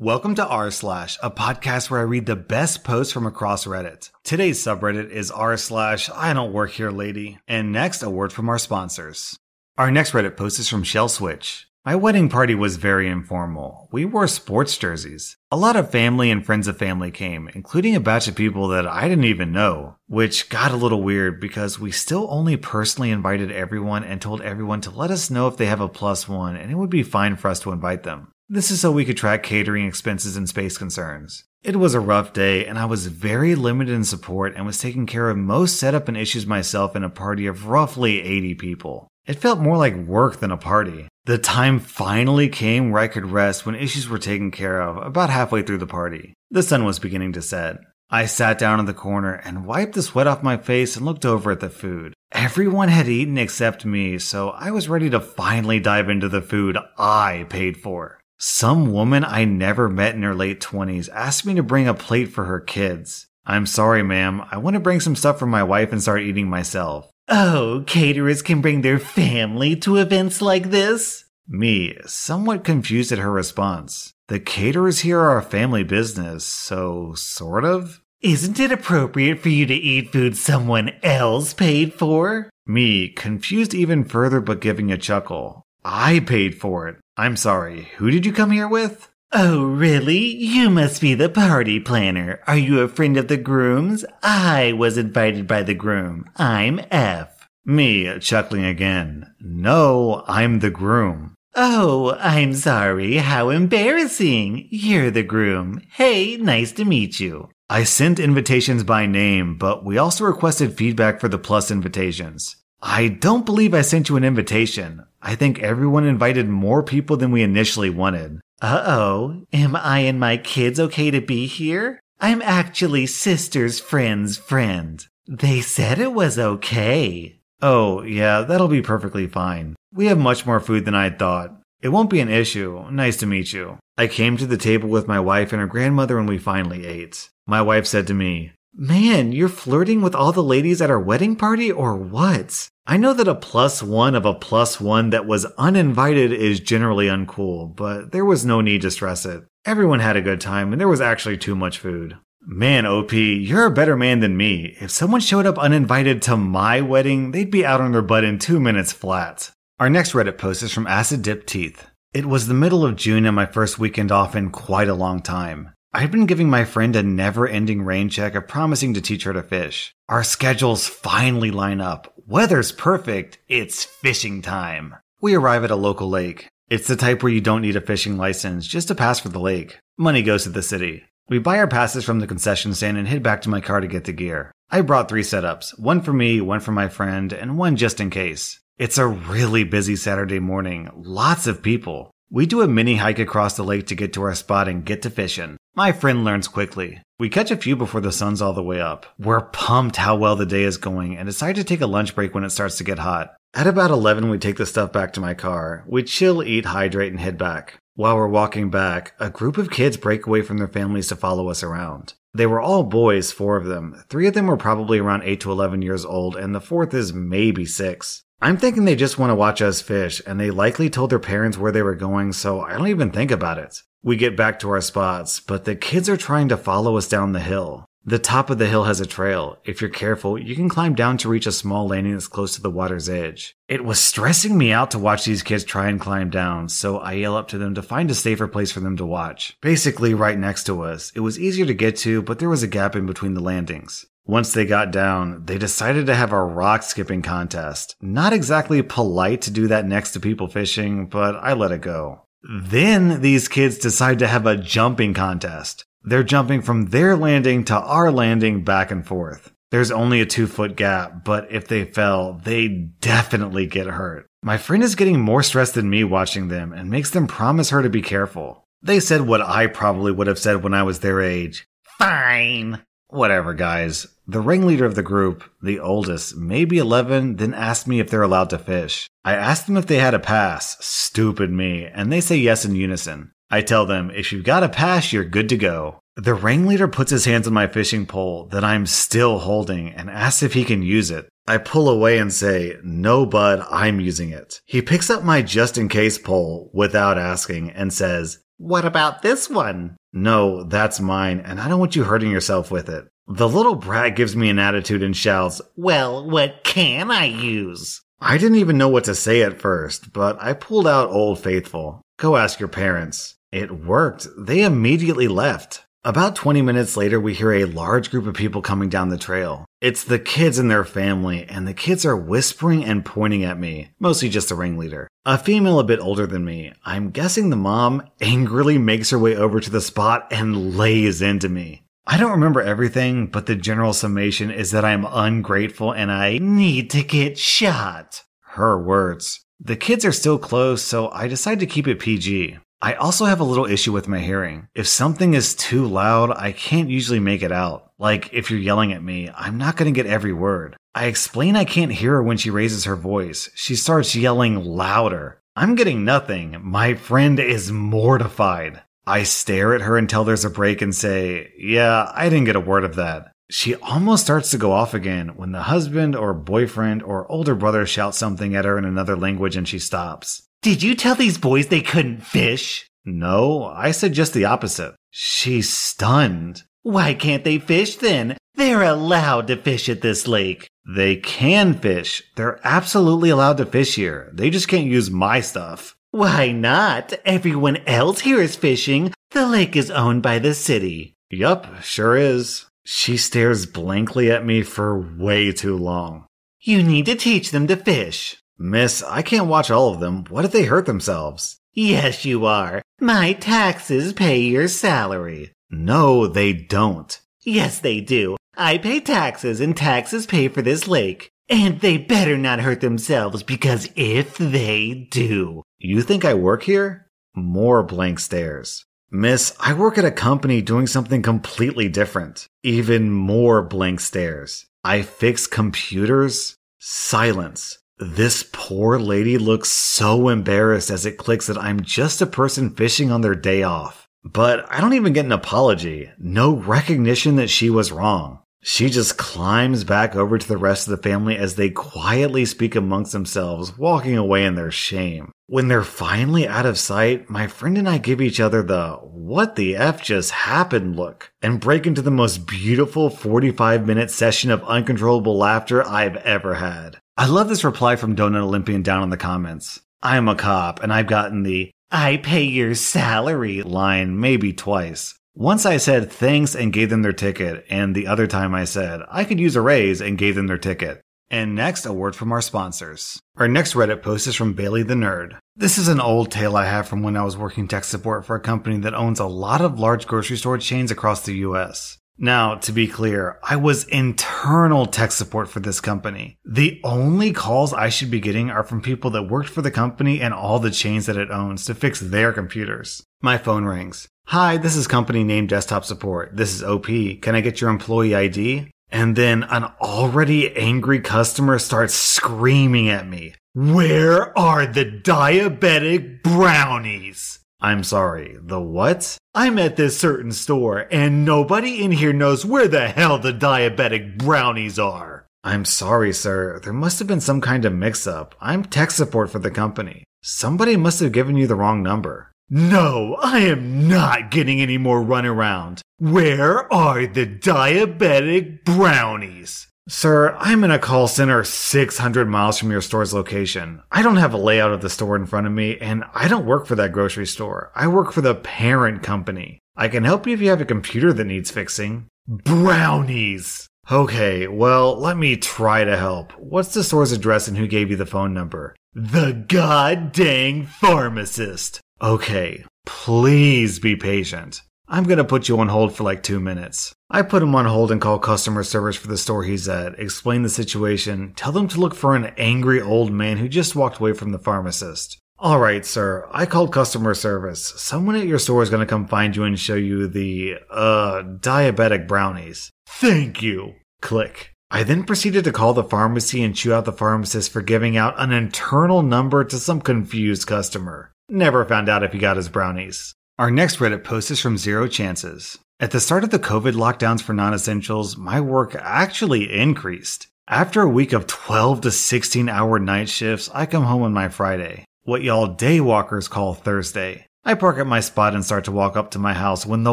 Welcome to r slash, a podcast where I read the best posts from across Reddit. Today's subreddit is r slash I don't work here, lady. And next, a word from our sponsors. Our next Reddit post is from Shell Switch. My wedding party was very informal. We wore sports jerseys. A lot of family and friends of family came, including a batch of people that I didn't even know, which got a little weird because we still only personally invited everyone and told everyone to let us know if they have a plus one and it would be fine for us to invite them. This is so we could track catering expenses and space concerns. It was a rough day and I was very limited in support and was taking care of most setup and issues myself in a party of roughly 80 people. It felt more like work than a party. The time finally came where I could rest when issues were taken care of about halfway through the party. The sun was beginning to set. I sat down in the corner and wiped the sweat off my face and looked over at the food. Everyone had eaten except me, so I was ready to finally dive into the food I paid for. Some woman I never met in her late 20s asked me to bring a plate for her kids. I'm sorry, ma'am. I want to bring some stuff for my wife and start eating myself. Oh, caterers can bring their family to events like this? Me, somewhat confused at her response. The caterers here are a family business, so sort of? Isn't it appropriate for you to eat food someone else paid for? Me, confused even further but giving a chuckle. I paid for it. I'm sorry, who did you come here with? Oh, really? You must be the party planner. Are you a friend of the groom's? I was invited by the groom. I'm F. Me, chuckling again. No, I'm the groom. Oh, I'm sorry. How embarrassing. You're the groom. Hey, nice to meet you. I sent invitations by name, but we also requested feedback for the plus invitations. I don't believe I sent you an invitation. I think everyone invited more people than we initially wanted. Uh oh. Am I and my kids okay to be here? I'm actually sister's friend's friend. They said it was okay. Oh, yeah, that'll be perfectly fine. We have much more food than I'd thought. It won't be an issue. Nice to meet you. I came to the table with my wife and her grandmother when we finally ate. My wife said to me, Man, you're flirting with all the ladies at our wedding party or what? I know that a plus one of a plus one that was uninvited is generally uncool, but there was no need to stress it. Everyone had a good time and there was actually too much food. Man, OP, you're a better man than me. If someone showed up uninvited to my wedding, they'd be out on their butt in two minutes flat. Our next Reddit post is from Acid Dip Teeth. It was the middle of June and my first weekend off in quite a long time. I'd been giving my friend a never ending rain check of promising to teach her to fish. Our schedules finally line up. Weather's perfect. It's fishing time. We arrive at a local lake. It's the type where you don't need a fishing license, just a pass for the lake. Money goes to the city. We buy our passes from the concession stand and head back to my car to get the gear. I brought three setups one for me, one for my friend, and one just in case. It's a really busy Saturday morning. Lots of people. We do a mini hike across the lake to get to our spot and get to fishing. My friend learns quickly. We catch a few before the sun's all the way up. We're pumped how well the day is going and decide to take a lunch break when it starts to get hot. At about 11, we take the stuff back to my car. We chill, eat, hydrate, and head back. While we're walking back, a group of kids break away from their families to follow us around. They were all boys, four of them. Three of them were probably around 8 to 11 years old, and the fourth is maybe 6. I'm thinking they just want to watch us fish, and they likely told their parents where they were going, so I don't even think about it. We get back to our spots, but the kids are trying to follow us down the hill. The top of the hill has a trail. If you're careful, you can climb down to reach a small landing that's close to the water's edge. It was stressing me out to watch these kids try and climb down, so I yell up to them to find a safer place for them to watch. Basically, right next to us. It was easier to get to, but there was a gap in between the landings. Once they got down, they decided to have a rock skipping contest. Not exactly polite to do that next to people fishing, but I let it go. Then these kids decide to have a jumping contest. They're jumping from their landing to our landing back and forth. There's only a two foot gap, but if they fell, they definitely get hurt. My friend is getting more stressed than me watching them and makes them promise her to be careful. They said what I probably would have said when I was their age. Fine. Whatever, guys. The ringleader of the group, the oldest, maybe 11, then asked me if they're allowed to fish. I asked them if they had a pass, stupid me, and they say yes in unison. I tell them, if you've got a pass, you're good to go. The ringleader puts his hands on my fishing pole that I'm still holding and asks if he can use it. I pull away and say, no, bud, I'm using it. He picks up my just in case pole without asking and says, What about this one? No, that's mine, and I don't want you hurting yourself with it. The little brat gives me an attitude and shouts, Well, what can I use? I didn't even know what to say at first, but I pulled out Old Faithful. Go ask your parents. It worked. They immediately left. About 20 minutes later, we hear a large group of people coming down the trail. It's the kids and their family, and the kids are whispering and pointing at me, mostly just the ringleader. A female a bit older than me. I'm guessing the mom angrily makes her way over to the spot and lays into me. I don't remember everything, but the general summation is that I'm ungrateful and I need to get shot. Her words. The kids are still close, so I decide to keep it PG. I also have a little issue with my hearing. If something is too loud, I can't usually make it out. Like, if you're yelling at me, I'm not gonna get every word. I explain I can't hear her when she raises her voice. She starts yelling louder. I'm getting nothing. My friend is mortified. I stare at her until there's a break and say, Yeah, I didn't get a word of that. She almost starts to go off again when the husband or boyfriend or older brother shouts something at her in another language and she stops. Did you tell these boys they couldn't fish? No, I said just the opposite. She's stunned. Why can't they fish then? They're allowed to fish at this lake. They can fish. They're absolutely allowed to fish here. They just can't use my stuff. Why not? Everyone else here is fishing. The lake is owned by the city. Yup, sure is. She stares blankly at me for way too long. You need to teach them to fish. Miss, I can't watch all of them. What if they hurt themselves? Yes, you are. My taxes pay your salary. No, they don't. Yes, they do. I pay taxes and taxes pay for this lake. And they better not hurt themselves because if they do. You think I work here? More blank stares. Miss, I work at a company doing something completely different. Even more blank stares. I fix computers? Silence. This poor lady looks so embarrassed as it clicks that I'm just a person fishing on their day off. But I don't even get an apology. No recognition that she was wrong. She just climbs back over to the rest of the family as they quietly speak amongst themselves, walking away in their shame. When they're finally out of sight, my friend and I give each other the what the F just happened look and break into the most beautiful 45 minute session of uncontrollable laughter I've ever had. I love this reply from Donut Olympian down in the comments. I'm a cop and I've gotten the I pay your salary line maybe twice. Once I said thanks and gave them their ticket, and the other time I said I could use a raise and gave them their ticket. And next, a word from our sponsors. Our next Reddit post is from Bailey the Nerd. This is an old tale I have from when I was working tech support for a company that owns a lot of large grocery store chains across the US. Now, to be clear, I was internal tech support for this company. The only calls I should be getting are from people that worked for the company and all the chains that it owns to fix their computers. My phone rings. Hi, this is company name desktop support. This is OP. Can I get your employee ID? And then an already angry customer starts screaming at me. Where are the diabetic brownies? I'm sorry, the what? I'm at this certain store and nobody in here knows where the hell the diabetic brownies are. I'm sorry, sir. There must have been some kind of mix up. I'm tech support for the company. Somebody must have given you the wrong number. No, I am not getting any more runaround. Where are the diabetic brownies? Sir, I'm in a call center 600 miles from your store's location. I don't have a layout of the store in front of me, and I don't work for that grocery store. I work for the parent company. I can help you if you have a computer that needs fixing. Brownies! Okay, well, let me try to help. What's the store's address and who gave you the phone number? The god dang pharmacist. Okay, please be patient. I'm gonna put you on hold for like two minutes. I put him on hold and call customer service for the store he's at, explain the situation, tell them to look for an angry old man who just walked away from the pharmacist. Alright, sir, I called customer service. Someone at your store is gonna come find you and show you the, uh, diabetic brownies. Thank you! Click. I then proceeded to call the pharmacy and chew out the pharmacist for giving out an internal number to some confused customer. Never found out if he got his brownies. Our next Reddit post is from Zero Chances. At the start of the COVID lockdowns for non essentials, my work actually increased. After a week of 12 to 16 hour night shifts, I come home on my Friday, what y'all day walkers call Thursday. I park at my spot and start to walk up to my house when the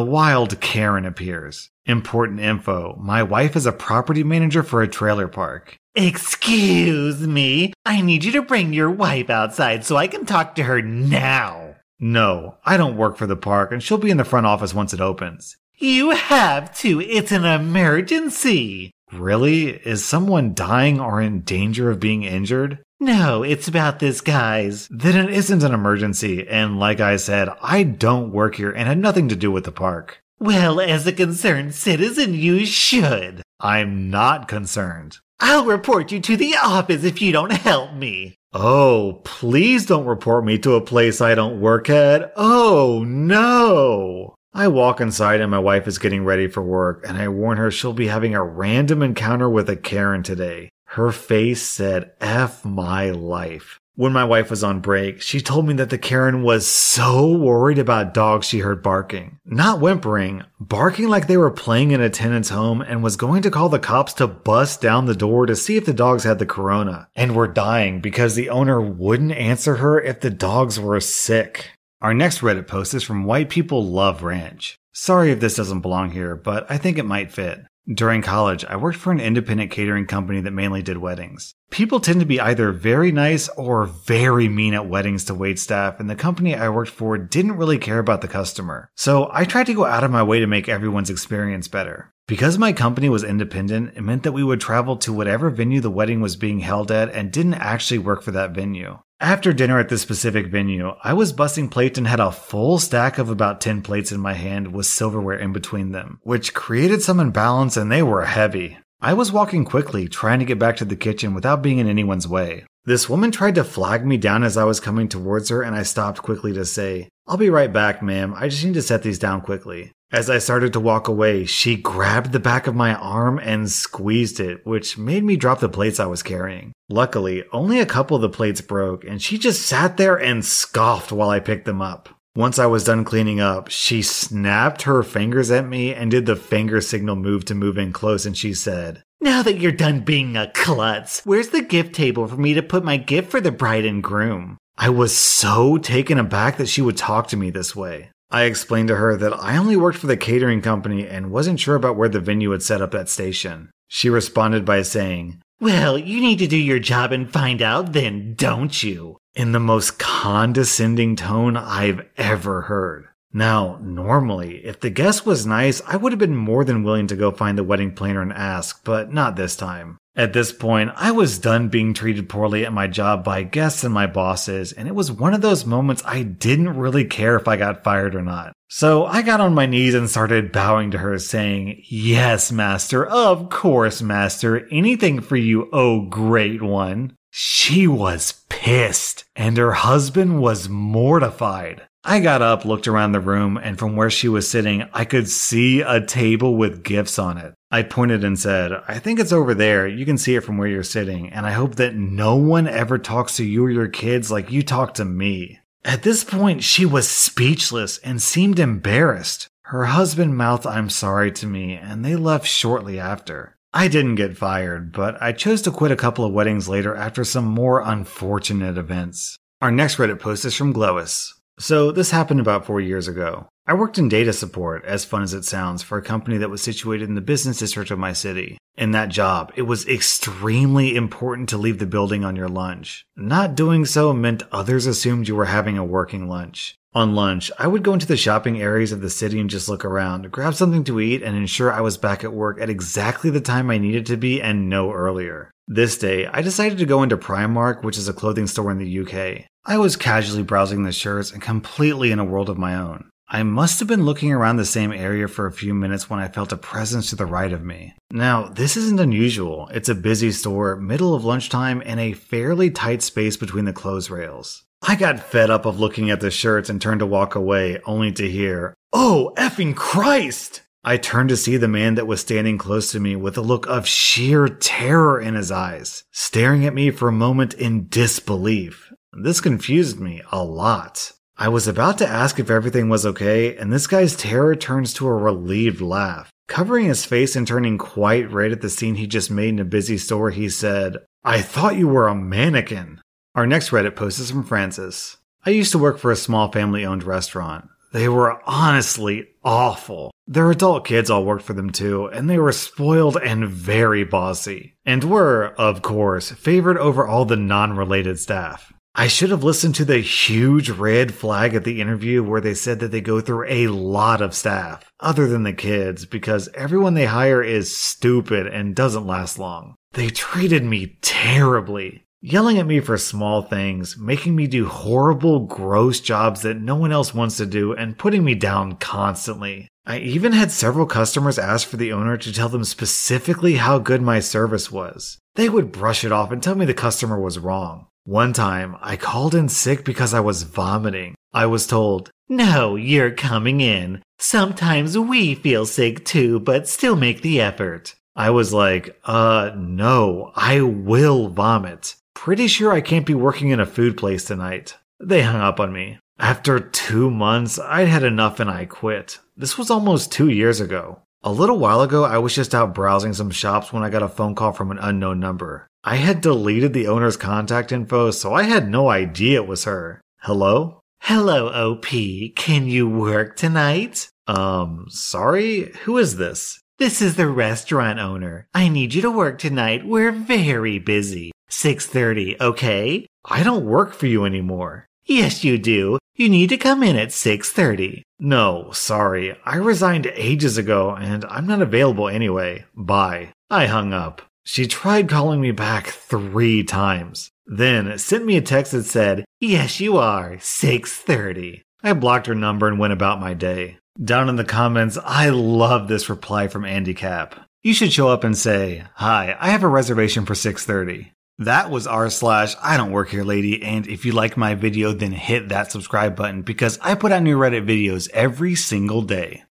wild Karen appears. Important info my wife is a property manager for a trailer park. Excuse me, I need you to bring your wife outside so I can talk to her now. No, I don't work for the park and she'll be in the front office once it opens. You have to, it's an emergency. Really? Is someone dying or in danger of being injured? No, it's about this guy's. Then it isn't an emergency, and like I said, I don't work here and had nothing to do with the park. Well, as a concerned citizen, you should. I'm not concerned. I'll report you to the office if you don't help me. Oh, please don't report me to a place I don't work at. Oh, no. I walk inside and my wife is getting ready for work, and I warn her she'll be having a random encounter with a Karen today. Her face said, F my life. When my wife was on break, she told me that the Karen was so worried about dogs she heard barking. Not whimpering, barking like they were playing in a tenant's home and was going to call the cops to bust down the door to see if the dogs had the corona and were dying because the owner wouldn't answer her if the dogs were sick. Our next Reddit post is from White People Love Ranch. Sorry if this doesn't belong here, but I think it might fit. During college, I worked for an independent catering company that mainly did weddings. People tend to be either very nice or very mean at weddings to wait staff, and the company I worked for didn't really care about the customer. So I tried to go out of my way to make everyone's experience better. Because my company was independent, it meant that we would travel to whatever venue the wedding was being held at and didn't actually work for that venue. After dinner at this specific venue, I was busting plates and had a full stack of about 10 plates in my hand with silverware in between them, which created some imbalance and they were heavy. I was walking quickly, trying to get back to the kitchen without being in anyone's way. This woman tried to flag me down as I was coming towards her, and I stopped quickly to say, I'll be right back, ma'am. I just need to set these down quickly. As I started to walk away, she grabbed the back of my arm and squeezed it, which made me drop the plates I was carrying. Luckily, only a couple of the plates broke, and she just sat there and scoffed while I picked them up. Once I was done cleaning up, she snapped her fingers at me and did the finger signal move to move in close, and she said, Now that you're done being a klutz, where's the gift table for me to put my gift for the bride and groom? I was so taken aback that she would talk to me this way. I explained to her that I only worked for the catering company and wasn't sure about where the venue had set up that station. She responded by saying, Well, you need to do your job and find out then, don't you? In the most condescending tone I've ever heard. Now, normally, if the guest was nice, I would have been more than willing to go find the wedding planner and ask, but not this time. At this point, I was done being treated poorly at my job by guests and my bosses, and it was one of those moments I didn't really care if I got fired or not. So I got on my knees and started bowing to her, saying, Yes, master, of course, master, anything for you, oh great one. She was pissed, and her husband was mortified. I got up, looked around the room, and from where she was sitting, I could see a table with gifts on it. I pointed and said, I think it's over there. You can see it from where you're sitting, and I hope that no one ever talks to you or your kids like you talk to me. At this point, she was speechless and seemed embarrassed. Her husband mouthed, I'm sorry to me, and they left shortly after. I didn't get fired, but I chose to quit a couple of weddings later after some more unfortunate events. Our next Reddit post is from Glowis. So, this happened about four years ago. I worked in data support, as fun as it sounds, for a company that was situated in the business district of my city. In that job, it was extremely important to leave the building on your lunch. Not doing so meant others assumed you were having a working lunch. On lunch, I would go into the shopping areas of the city and just look around, grab something to eat, and ensure I was back at work at exactly the time I needed to be and no earlier. This day, I decided to go into Primark, which is a clothing store in the UK. I was casually browsing the shirts and completely in a world of my own. I must have been looking around the same area for a few minutes when I felt a presence to the right of me. Now, this isn't unusual. It's a busy store, middle of lunchtime, and a fairly tight space between the clothes rails. I got fed up of looking at the shirts and turned to walk away, only to hear, Oh, effing Christ! I turned to see the man that was standing close to me with a look of sheer terror in his eyes, staring at me for a moment in disbelief. This confused me a lot. I was about to ask if everything was okay, and this guy's terror turns to a relieved laugh. Covering his face and turning quite red at the scene he just made in a busy store, he said, I thought you were a mannequin. Our next Reddit post is from Francis. I used to work for a small family owned restaurant. They were honestly awful. Their adult kids all worked for them too, and they were spoiled and very bossy, and were, of course, favored over all the non related staff. I should have listened to the huge red flag at the interview where they said that they go through a lot of staff, other than the kids, because everyone they hire is stupid and doesn't last long. They treated me terribly, yelling at me for small things, making me do horrible, gross jobs that no one else wants to do, and putting me down constantly. I even had several customers ask for the owner to tell them specifically how good my service was. They would brush it off and tell me the customer was wrong. One time, I called in sick because I was vomiting. I was told, No, you're coming in. Sometimes we feel sick too, but still make the effort. I was like, uh, no, I will vomit. Pretty sure I can't be working in a food place tonight. They hung up on me. After two months, I'd had enough and I quit. This was almost two years ago. A little while ago, I was just out browsing some shops when I got a phone call from an unknown number. I had deleted the owner's contact info, so I had no idea it was her. Hello? Hello, OP. Can you work tonight? Um, sorry? Who is this? This is the restaurant owner. I need you to work tonight. We're very busy. 6:30, okay? I don't work for you anymore. Yes, you do. You need to come in at 6:30. No, sorry. I resigned ages ago and I'm not available anyway. Bye. I hung up. She tried calling me back three times, then sent me a text that said, Yes, you are, 630. I blocked her number and went about my day. Down in the comments, I love this reply from Andy Cap. You should show up and say, Hi, I have a reservation for 630. That was r slash I don't work here lady. And if you like my video, then hit that subscribe button because I put out new Reddit videos every single day.